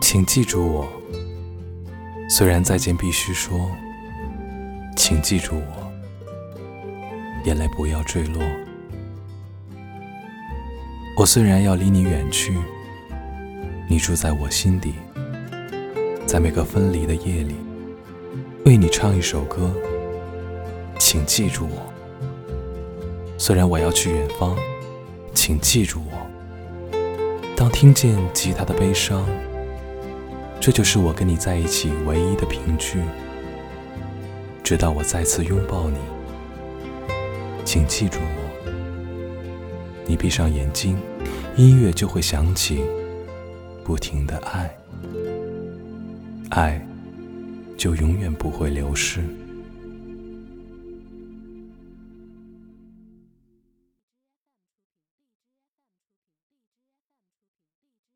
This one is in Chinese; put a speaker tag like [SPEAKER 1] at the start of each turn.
[SPEAKER 1] 请记住我。虽然再见必须说，请记住我。眼泪不要坠落。我虽然要离你远去，你住在我心底。在每个分离的夜里，为你唱一首歌。请记住我。虽然我要去远方，请记住我。当听见吉他的悲伤，这就是我跟你在一起唯一的凭据。直到我再次拥抱你，请记住我。你闭上眼睛，音乐就会响起，不停的爱，爱就永远不会流失。